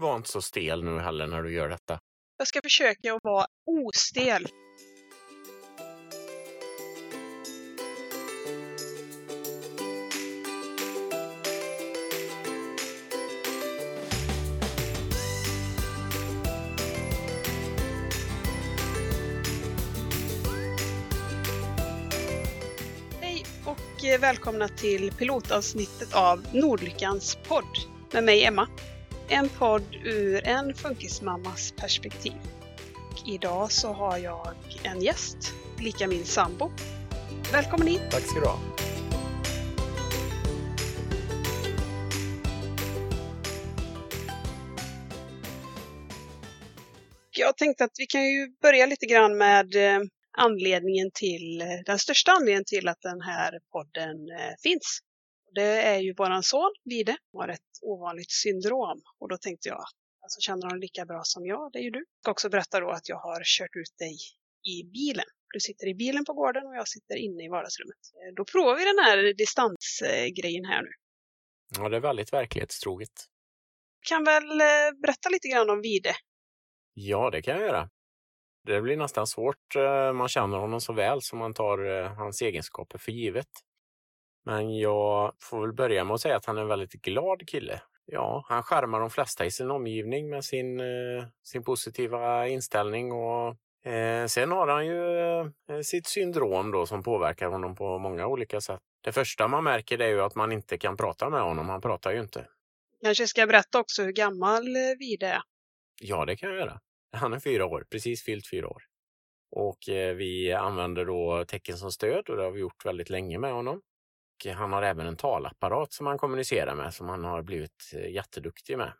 Var inte så stel nu heller när du gör detta. Jag ska försöka att vara ostel. Hej och eh, välkomna till pilotavsnittet av Nordlyckans podd med mig Emma. En podd ur en funkismammas perspektiv. Och idag så har jag en gäst, lika min sambo. Välkommen hit! Tack ska du ha. Jag tänkte att vi kan ju börja lite grann med eh, anledningen till, eh, den största anledningen till att den här podden eh, finns. Det är ju våran son Vide, har ett ovanligt syndrom. Och då tänkte jag, alltså känner honom lika bra som jag, det är ju du. Jag ska också berätta då att jag har kört ut dig i bilen. Du sitter i bilen på gården och jag sitter inne i vardagsrummet. Eh, Då provar vi den här distansgrejen här nu. Ja, det är väldigt verklighetstroget. Kan väl eh, berätta lite grann om Vide. Ja, det kan jag göra. Det blir nästan svårt. eh, Man känner honom så väl som man tar hans egenskaper för givet. Men jag får väl börja med att säga att han är en väldigt glad kille. Ja, han skärmar de flesta i sin omgivning med sin, eh, sin positiva inställning och eh, sen har han ju eh, sitt syndrom då som påverkar honom på många olika sätt. Det första man märker det är ju att man inte kan prata med honom. Han pratar ju inte. Kanske ska jag berätta också hur gammal eh, Vide är. Ja, det kan jag göra. Han är fyra år, precis fyllt fyra år. Och eh, vi använder då tecken som stöd och det har vi gjort väldigt länge med honom. Och han har även en talapparat som han kommunicerar med som han har blivit eh, jätteduktig med.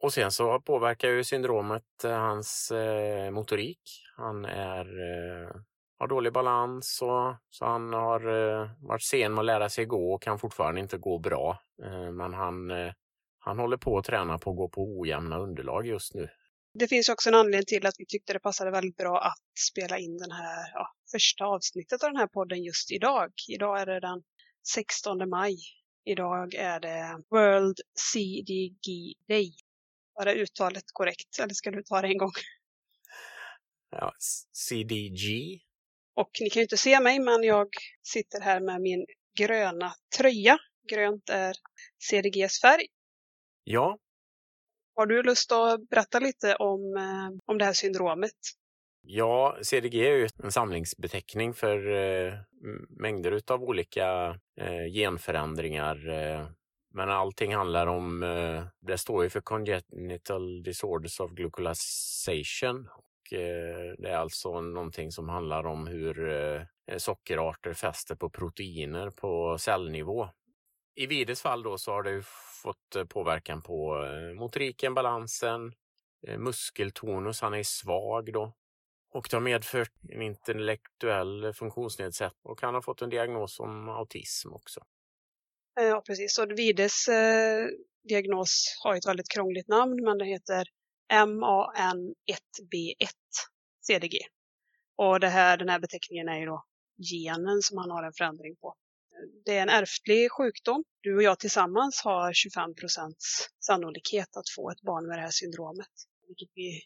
Och sen så påverkar ju syndromet eh, hans eh, motorik. Han är, har dålig balans och så han har varit sen med att lära sig gå och kan fortfarande inte gå bra. Men han, han håller på att träna på att gå på ojämna underlag just nu. Det finns också en anledning till att vi tyckte det passade väldigt bra att spela in den här ja, första avsnittet av den här podden just idag. Idag är det den 16 maj. Idag är det World CDG Day. Var det uttalet korrekt? Eller ska du ta det en gång? Ja, CDG. Och ni kan ju inte se mig, men jag sitter här med min gröna tröja. Grönt är CDGs färg. Ja, Har du lust att berätta lite om, eh, om det här syndromet? Ja, CDG är ju en samlingsbeteckning för eh, mängder av olika eh, genförändringar. Eh, men allting handlar om, eh, det står ju för Congenital Disorders of Glucosation. Och, eh, det är alltså någonting som handlar om hur eh, sockerarter fäster på proteiner på cellnivå. I Vides fall då så har det ju fått eh, påverkan på eh, motoriken, balansen, eh, muskeltonus, han är svag då. Och det har medfört en intellektuell funktionsnedsättning och han har fått en diagnos som autism också. Eh, ja, precis. Och Vides eh, diagnos har ett väldigt krångligt namn, men det heter MAN1B1 CDG. Och det här, den här beteckningen är ju då genen som han har en förändring på. Det är en ärftlig sjukdom. Du och jag tillsammans har 25 procents sannolikhet att få ett barn med det här syndromet. Vilket vi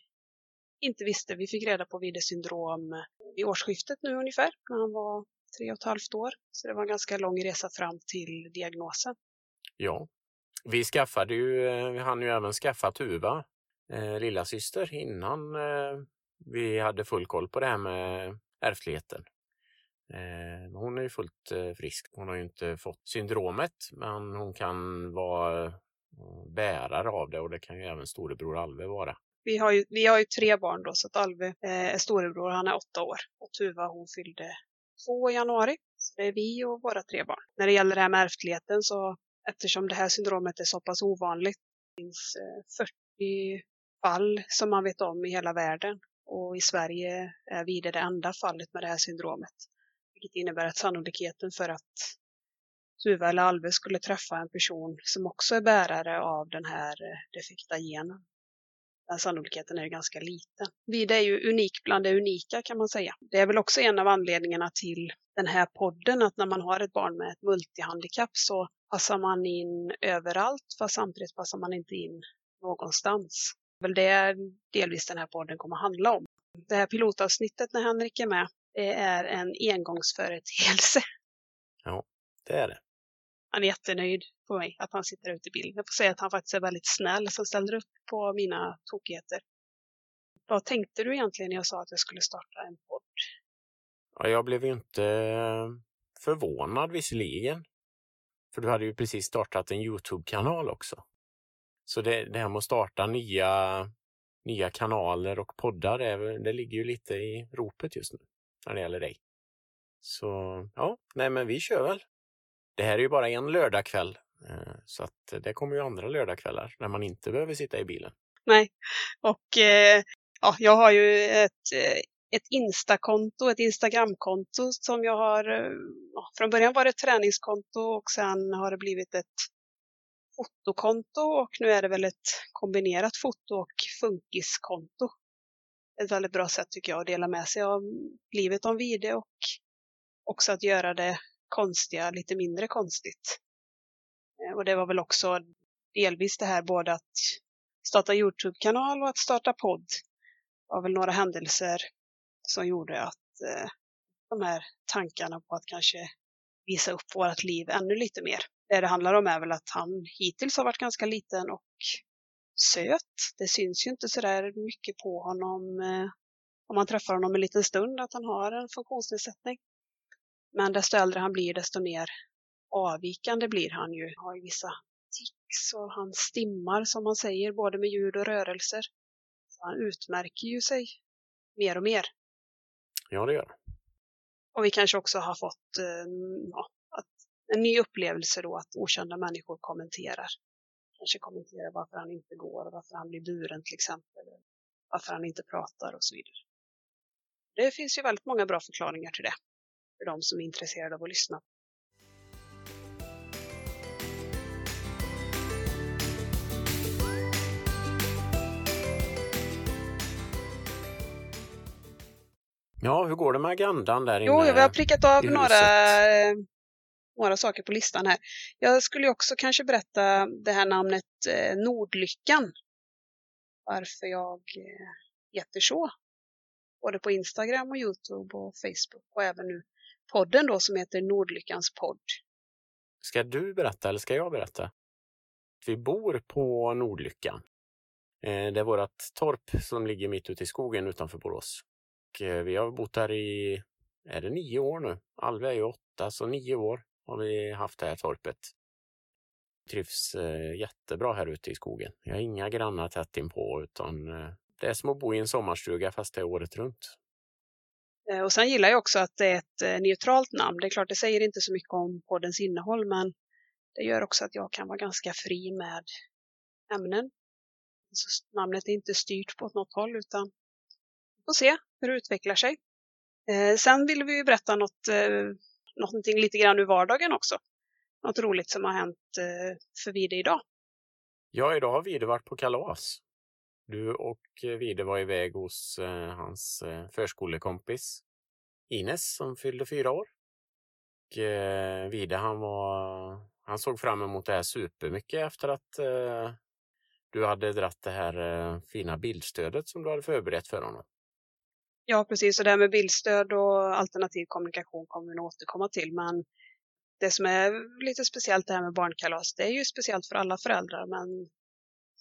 inte visste. Vi fick reda på Wiedes syndrom vid årsskiftet nu ungefär, när han var tre och ett halvt år. Så det var en ganska lång resa fram till diagnosen. Ja, vi skaffade ju, eh, vi hann ju även skaffa Tuva, eh, lilla syster innan eh, vi hade full koll på det här med ärftligheten. Eh, hon är ju fullt eh, frisk. Hon har ju inte fått syndromet, men hon kan vara eh, bärare av det och det kan ju även storebror Alve vara. Vi har ju, vi har ju tre barn då, så att Alve eh, är storebror, han är åtta år. Och Tuva hon fyllde två i januari. Så det är vi och våra tre barn. När det gäller det här med ärftligheten så eftersom det här syndromet är så pass ovanligt, det finns eh, 40 fall som man vet om i hela världen. Och i Sverige är vi det enda fallet med det här syndromet. Vilket innebär att sannolikheten för att Tuva eller Alve skulle träffa en person som också är bärare av den här eh, defekta genen den sannolikheten är ju ganska liten. Vida är ju unik bland det unika kan man säga. Det är väl också en av anledningarna till den här podden, att när man har ett barn med ett multihandikapp så passar man in överallt, fast samtidigt passar man inte in någonstans. Väl det är delvis den här podden kommer att handla om. Det här pilotavsnittet när Henrik är med, det är en engångsföreteelse. Ja, det är det. Han är jättenöjd på mig att han sitter ute i bild. Jag får säga att han faktiskt är väldigt snäll som ställer upp på mina tokigheter. Vad tänkte du egentligen när jag sa att jag skulle starta en podd? Ja, jag blev ju inte eh, förvånad visserligen. För du hade ju precis startat en Youtube-kanal också. Så det, det här med att starta nya, nya kanaler och poddar, det, det ligger ju lite i ropet just nu när det gäller dig. Så ja, nej men vi kör väl. Det här är ju bara en lördagkväll, eh, så att det kommer ju andra lördagkvällar när man inte behöver sitta i bilen. Nej, och eh, ja, jag har ju ett, eh, ett Insta-konto, ett Instagram-konto som jag har, eh, ja, från början var det ett träningskonto och sen har det blivit ett fotokonto och nu är det väl ett kombinerat foto och funkiskonto. Ett väldigt bra sätt tycker jag att dela med sig av livet om video och också att göra det konstiga lite mindre konstigt. Eh, och det var väl också delvis det här både att starta Youtube-kanal och att starta podd var väl några händelser som gjorde att eh, de här tankarna på att kanske visa upp vårt liv ännu lite mer. Det det handlar om är väl att han hittills har varit ganska liten och söt. Det syns ju inte sådär mycket på honom eh, om man träffar honom en liten stund att han har en funktionsnedsättning. Men desto äldre han blir, desto mer avvikande blir han ju. Han har ju vissa tics och han stimmar som man säger, både med ljud och rörelser. Så han utmärker ju sig mer och mer. Ja, det gör Och vi kanske också har fått eh, ja, en ny upplevelse då att okända människor kommenterar. Kanske kommenterar varför han inte går, varför han blir buren till exempel. Varför han inte pratar och så vidare. Det finns ju väldigt många bra förklaringar till det. För de som är intresserade av att lyssna. Ja, hur går det med agendan där inne? Jo, vi har prickat av några några saker på listan här. Jag skulle också kanske berätta det här namnet eh, Nordlyckan. Varför jag eh, heter så. Både på Instagram och Youtube och Facebook och även nu podden då som heter Nordlyckans podd. Ska du berätta eller ska jag berätta? Vi bor på Nordlyckan. Eh, det är vårt torp som ligger mitt ute i skogen utanför Borås. Och eh, vi har bott här i, är det nio år nu? Alve är ju åtta, så nio år har vi haft det här torpet. Trivs eh, jättebra här ute i skogen. Jag har inga grannar tätt inpå utan det är som att bo i en sommarstuga fast det är året runt. Eh, och sen gillar jag också att det är ett eh, neutralt namn. Det är klart, det säger inte så mycket om poddens innehåll, men det gör också att jag kan vara ganska fri med ämnen. Så namnet är inte styrt på något håll, utan vi får se hur det utvecklar sig. Eh, sen vill vi ju berätta något någonting lite grann ur vardagen också. Något roligt som har hänt för Vide idag. Ja, idag har Vide varit på kalas. Du och eh, Vide var iväg hos eh, hans eh, förskolekompis Ines som fyllde fyra år. Och, eh, Vide han var, han såg fram emot det här supermycket efter att eh, du hade dratt det här eh, fina bildstödet som du hade förberett för honom. Ja, precis. Och det här med bildstöd och alternativ kommunikation kommer vi nog återkomma till. Men det som är lite speciellt det här med barnkalas, det är ju speciellt för alla föräldrar, men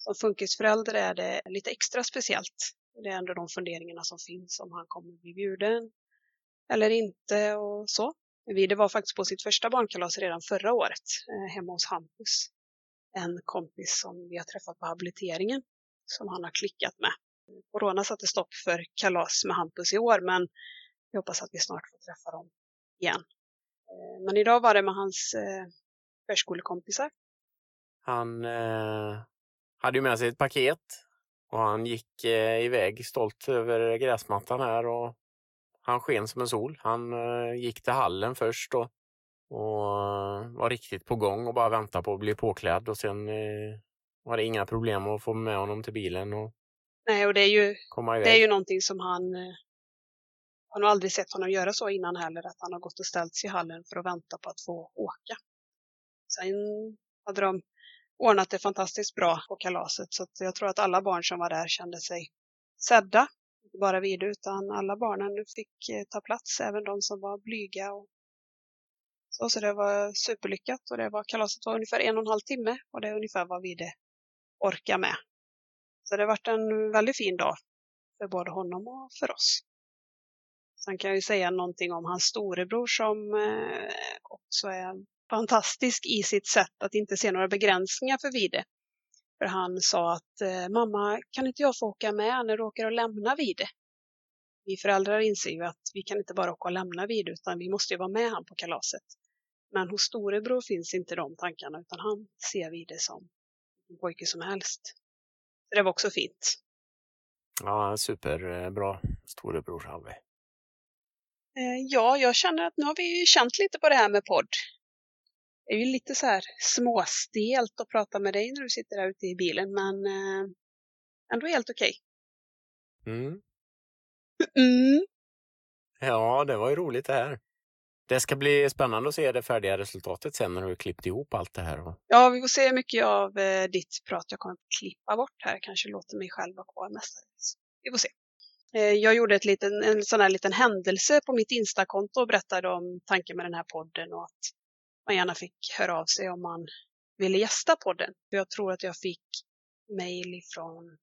som funkisförälder är det lite extra speciellt. Det är ändå de funderingarna som finns om han kommer bli bjuden eller inte och så. Vide var faktiskt på sitt första barnkalas redan förra året eh, hemma hos Hampus. En kompis som vi har träffat på habiliteringen som han har klickat med. Corona satte stopp för kalas med Hampus i år, men vi hoppas att vi snart får träffa dem igen. Eh, men idag var det med hans eh, förskolekompisar. Han eh, hade ju med sig ett paket och han gick eh, iväg stolt över gräsmattan här och han sken som en sol. Han eh, gick till hallen först och, och var riktigt på gång och bara väntade på att bli påklädd och sen eh, var det inga problem att få med honom till bilen och Nej, och det är ju, det är ju någonting som han... Eh, han har aldrig sett honom göra så innan heller, att han har gått och ställt sig i hallen för att vänta på att få åka. Sen hade de ordnat det fantastiskt bra på kalaset så jag tror att alla barn som var där kände sig sedda. Inte bara vi utan alla barnen fick eh, ta plats, även de som var blyga. Och så, så det var superlyckat och det var, kalaset var ungefär en och en halv timme och det är ungefär vad vi det orkar med. Så det har varit en väldigt fin dag för både honom och för oss. Sen kan jag ju säga någonting om hans storebror som eh, också är fantastisk i sitt sätt att inte se några begränsningar för Vide. För han sa att eh, mamma, kan inte jag få åka med när du åker och lämna Vide? Vi föräldrar inser ju att vi kan inte bara åka och lämna Vide utan vi måste ju vara med han på kalaset. Men hos storebror finns inte de tankarna utan han ser Vide som en pojke som helst. Så det var också fint. Ja, superbra storebror Alve. Eh, ja, jag känner att nu har vi känt lite på det här med podd. Det är ju lite så här småstelt att prata med dig när du sitter där ute i bilen, men eh, ändå helt okej. Okay. Mm. Mm. Ja, det var ju roligt det här. Det ska bli spännande att se det färdiga resultatet sen när du har klippt ihop allt det här. Ja, vi får se hur mycket av eh, ditt prat jag kommer att klippa bort här. Kanske låter mig själv vara kvar mestadels. Vi får se. Eh, jag gjorde ett liten, en sån här liten händelse på mitt Instakonto och berättade om tanken med den här podden och att man gärna fick höra av sig om man ville gästa podden. Jag tror att jag fick mejl ifrån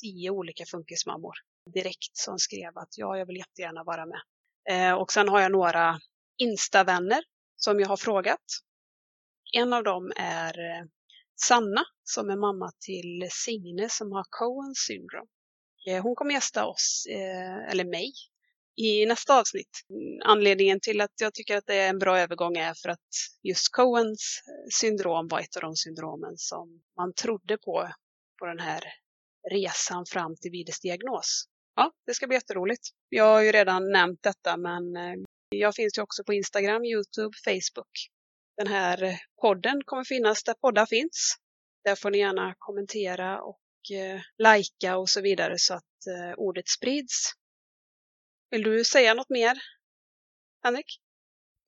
tio olika funkismammor direkt som skrev att ja, jag vill jättegärna vara med. Eh, och sen har jag några Instavänner som jag har frågat. En av dem är eh, Sanna som är mamma till Signe som har Cohen syndrom. Eh, hon kommer gästa oss, eh, eller mig, i nästa avsnitt. Anledningen till att jag tycker att det är en bra övergång är för att just Coens eh, syndrom var ett av de syndromen som man trodde på på den här resan fram till Vides diagnos. Ja, det ska bli jätteroligt. Jag har ju redan nämnt detta men eh, jag finns ju också på Instagram, Youtube, Facebook. Den här eh, podden kommer finnas där poddar finns. Där får ni gärna kommentera och eh, likea och så vidare så att eh, ordet sprids. Vill du säga något mer, Henrik?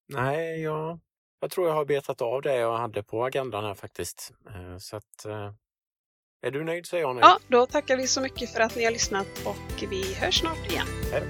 Nej, jag, jag tror jag har betat av det jag hade på agendan här faktiskt. Eh, så att, eh, är du nöjd så är jag nöjd. Ja, då tackar vi så mycket för att ni har lyssnat och vi hörs snart igen. Hej.